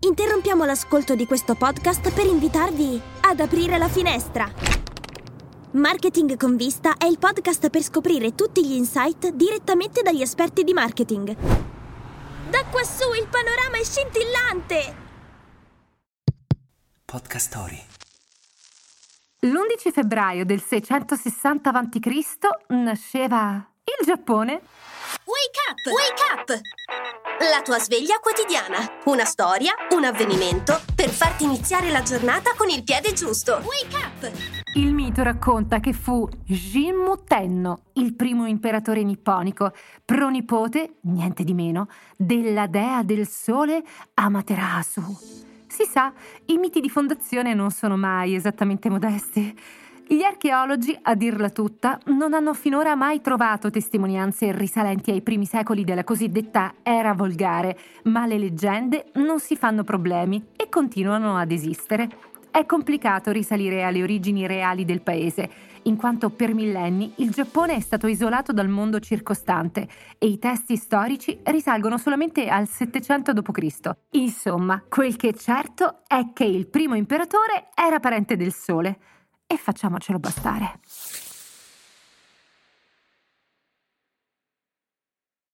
Interrompiamo l'ascolto di questo podcast per invitarvi ad aprire la finestra. Marketing con vista è il podcast per scoprire tutti gli insight direttamente dagli esperti di marketing. Da quassù il panorama è scintillante! Podcast Story. L'11 febbraio del 660 a.C. nasceva il Giappone. Wake up! Wake up! La tua sveglia quotidiana. Una storia, un avvenimento per farti iniziare la giornata con il piede giusto. Wake up! Il mito racconta che fu Jinmu Tenno, il primo imperatore nipponico, pronipote, niente di meno, della dea del sole Amaterasu. Si sa, i miti di fondazione non sono mai esattamente modesti. Gli archeologi, a dirla tutta, non hanno finora mai trovato testimonianze risalenti ai primi secoli della cosiddetta era volgare, ma le leggende non si fanno problemi e continuano ad esistere. È complicato risalire alle origini reali del paese, in quanto per millenni il Giappone è stato isolato dal mondo circostante e i testi storici risalgono solamente al 700 d.C. Insomma, quel che è certo è che il primo imperatore era parente del Sole. E facciamocelo bastare.